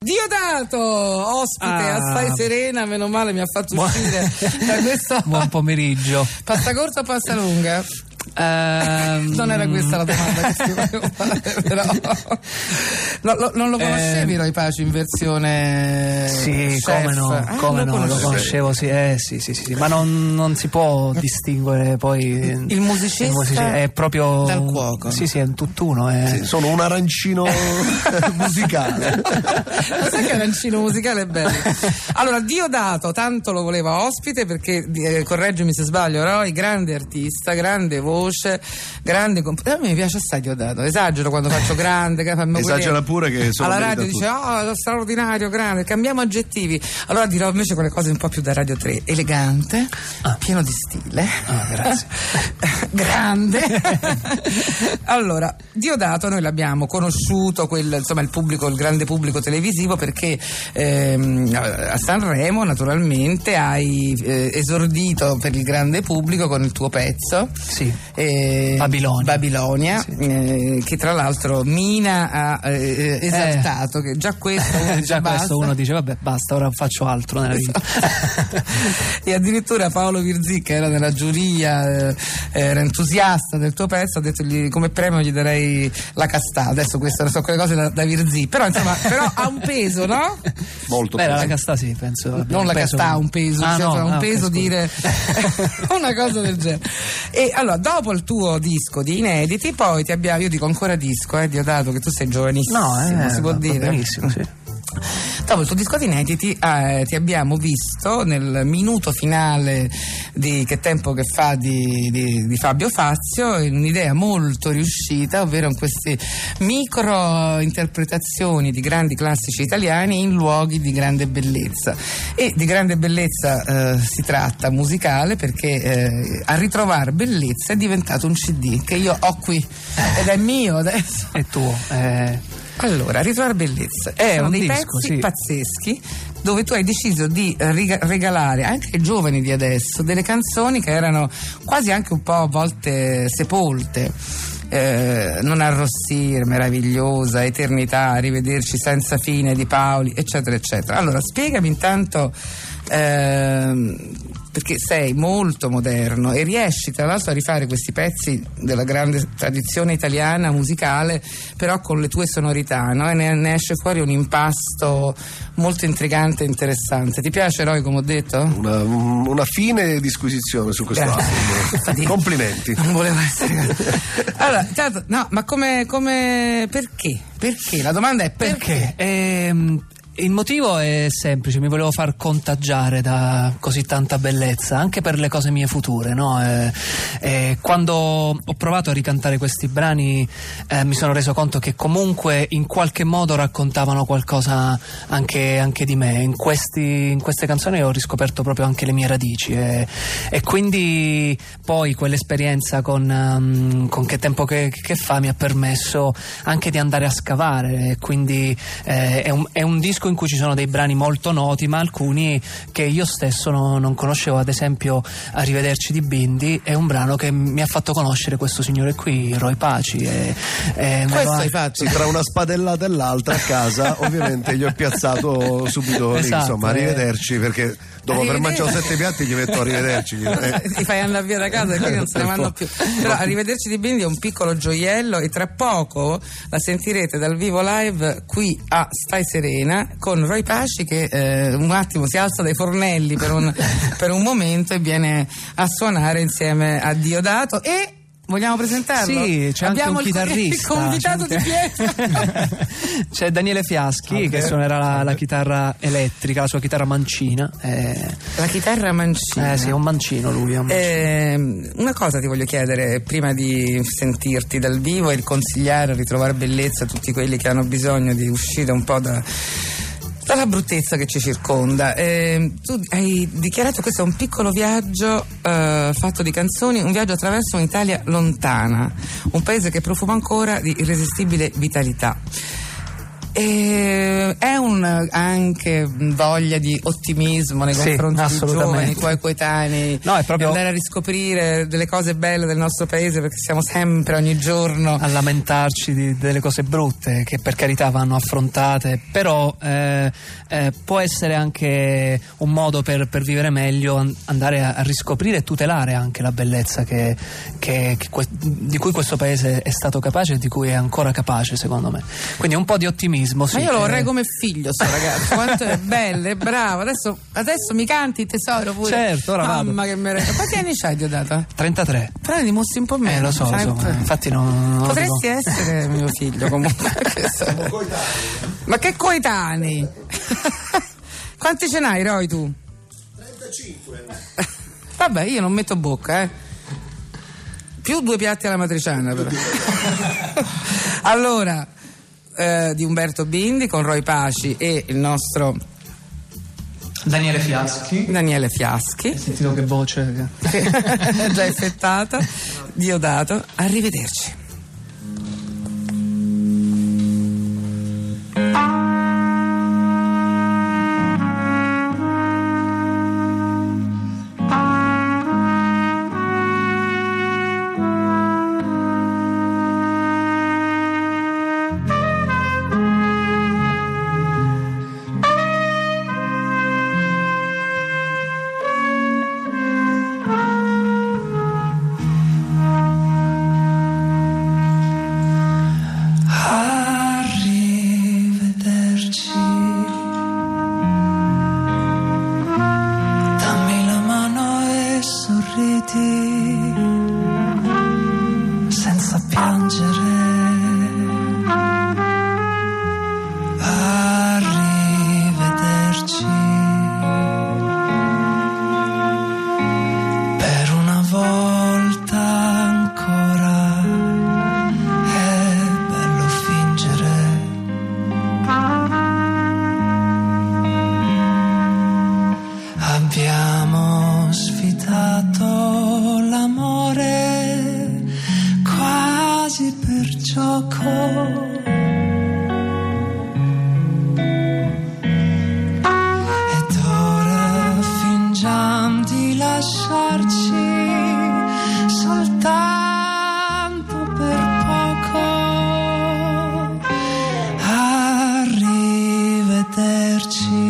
Diodato, ospite Ah. a Stai Serena, meno male mi ha fatto uscire da questo. Buon pomeriggio. Pasta corta o pasta lunga? Ehm, Non era questa la domanda che si volevo fare, però. No, lo- non lo conoscevi Roy Paci in versione. Sì, chef? come no, Ah, come no, lo conoscevo, sì, eh, sì, sì, sì, sì, ma non, non si può distinguere poi Il musicista il musici- è proprio dal cuoco. Sì, sì, è un tutt'uno, è- Sono un arancino musicale. Ma sai che arancino musicale è bello? Allora, Diodato tanto lo voleva ospite perché, eh, correggimi se sbaglio, Roy, grande artista, grande voce, grande. comp- a me mi piace assai Diodato, esagero quando faccio grande. Esagera pure che sono Alla radio dice, oh, straordinario, grande, cambiamo aggettivi. Allora dirò invece quelle cose un po' più da Radio 3, elegante, pieno di stile. Ah, grazie. grande. allora, Diodato noi l'abbiamo conosciuto, quel, insomma il pubblico, il grande pubblico televisivo perché ehm, a Sanremo naturalmente hai eh, esordito per il grande pubblico con il tuo pezzo. Sì. Eh, Babilonia. Babilonia, eh, che tra l'altro Mina ha eh, esaltato, che già questo uno dice, Già basta. questo uno dice, vabbè, basta, ora faccio altro nella vita. e addirittura Paolo Virzì che era nella giuria eh, era entusiasta del tuo pezzo ha detto gli- come premio gli darei la castà adesso queste sono quelle cose da, da Virzì però insomma però ha un peso no? Molto Beh, la peso. castà sì, penso. non la castà ha un peso Ah, cioè, no, ha un ah, ok, peso dire una cosa del genere e allora dopo il tuo disco di inediti poi ti abbiamo io dico ancora disco eh Diodato che tu sei giovanissimo No, eh, si può dire benissimo, sì. Dopo il tuo disco di inediti eh, ti abbiamo visto nel minuto finale di Che tempo che fa di, di- di Fabio Fazio in un'idea molto riuscita, ovvero in queste micro interpretazioni di grandi classici italiani in luoghi di grande bellezza. E di grande bellezza eh, si tratta musicale perché eh, a ritrovare bellezza è diventato un CD che io ho qui ed è mio adesso. È tuo. eh, Allora, Ritrovare Bellezza è uno un dei disco, pezzi sì. pazzeschi dove tu hai deciso di regalare anche ai giovani di adesso delle canzoni che erano quasi anche un po' a volte sepolte. Eh, non arrossire, meravigliosa, eternità, rivederci senza fine di Paoli, eccetera, eccetera. Allora, spiegami intanto ehm, perché sei molto moderno e riesci tra l'altro a rifare questi pezzi della grande tradizione italiana musicale, però con le tue sonorità, no? E ne, ne esce fuori un impasto molto intrigante e interessante. Ti piace, Roy, come ho detto? Una, una fine disquisizione su questo Grazie. album. Complimenti. Non volevo essere. allora, intanto, no, ma come, come. Perché? Perché? La domanda è perché? Perché? Ehm, il motivo è semplice, mi volevo far contagiare da così tanta bellezza, anche per le cose mie future. No? Eh, eh, quando ho provato a ricantare questi brani eh, mi sono reso conto che comunque in qualche modo raccontavano qualcosa anche, anche di me. In, questi- in queste canzoni ho riscoperto proprio anche le mie radici e, e quindi poi quell'esperienza con, ehm, con Che tempo che, che fa mi ha permesso anche di andare a scavare. Quindi eh, è, un, è un disco in cui ci sono dei brani molto noti, ma alcuni che io stesso no- non conoscevo. Ad esempio, Arrivederci di Bindi è un brano che mi ha fatto conoscere questo signore qui, Roy Paci. E, e Questo hai fatto. Tra una spadellata e l'altra a casa, ovviamente gli ho piazzato subito lì, Esatto, insomma, eh. arrivederci perché dopo aver mangiato sette piatti gli metto arrivederci. Eh. ti fai andare via da casa e quindi non se ne vanno più. Però arrivederci di Bindi è un piccolo gioiello e tra poco la sentirete dal vivo live qui a Stai Serena con Roy Pasci che eh, un attimo si alza dai fornelli per un, per un momento e viene a suonare insieme a Diodato e vogliamo presentarlo? Sì, c'è anche Abbiamo un il- chitarrista. il convitato c'è di anche- pietra. C'è Daniele Fiaschi che suonerà la, la chitarra elettrica, la sua chitarra mancina. eh, La chitarra mancina. eh sì, è un mancino lui. Un mancino. Ehm, una cosa ti voglio chiedere prima di sentirti dal vivo e consigliare a ritrovare bellezza a tutti quelli che hanno bisogno di uscire un po' da dalla bruttezza che ci circonda. Eh, tu hai dichiarato questo è un piccolo viaggio eh, fatto di canzoni, un viaggio attraverso un'Italia lontana, un paese che profuma ancora di irresistibile vitalità. E è un, anche voglia di ottimismo nei Sì, confronti dei assolutamente. giovani, tuoi coetanei, No, è proprio- andare a riscoprire delle cose belle del nostro paese perché siamo sempre, ogni giorno, a lamentarci di- delle cose brutte che per carità vanno affrontate, però eh, eh, può essere anche un modo per, per vivere meglio, an- andare a, a riscoprire e tutelare anche la bellezza che- che- che que- di cui questo paese è stato capace e di cui è ancora capace secondo me. Quindi un po' di ottimismo. Sì, Ma io lo vorrei come figlio, sto ragazzo. Quanto è bello, è bravo. Adesso, adesso mi canti tesoro pure. Certo, ora vado. Mamma che meraviglia. Quanti anni c'hai, Diodata? 33. Però ne dimostri un po' meno. Eh, lo so, sai? so, eh, infatti non, non Potresti essere mio figlio comunque. Ma che coetanei? Quanti ce n'hai, Roy, tu? 35. Vabbè, io non metto bocca, eh. Più due piatti alla matriciana, però. allora, eh, di Umberto Bindi con Roy Paci e il nostro Daniele Fiaschi. Daniele Fiaschi. Sentito che voce? già effettata, Diodato. Arrivederci. Gioco. Ed ora fingiamo di lasciarci soltanto per poco. Arrivederci.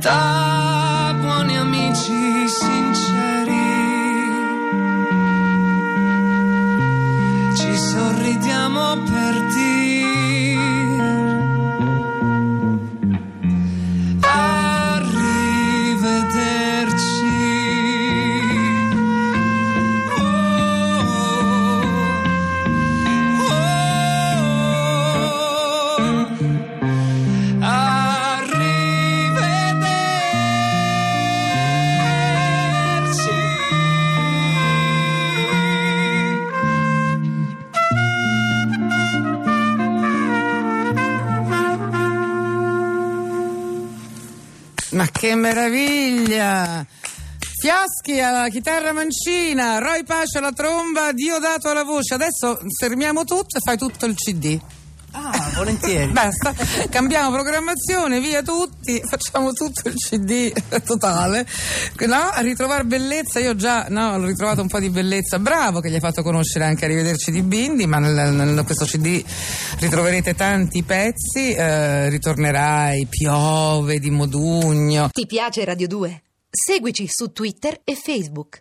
Da buoni amici sinceri Ma che meraviglia! Fiaschi alla chitarra mancina, Roy Pace alla tromba, Diodato alla voce. Adesso fermiamo tutto e fai tutto il CD. Volentieri. Basta, cambiamo programmazione, via tutti, facciamo tutto il CD totale. No, a ritrovare bellezza, io già no, ho ritrovato un po' di bellezza. Bravo che gli hai fatto conoscere anche Arrivederci di Bindi, ma nel, nel questo CD ritroverete tanti pezzi, eh, ritornerai, piove di Modugno. Ti piace Radio 2? Seguici su Twitter e Facebook.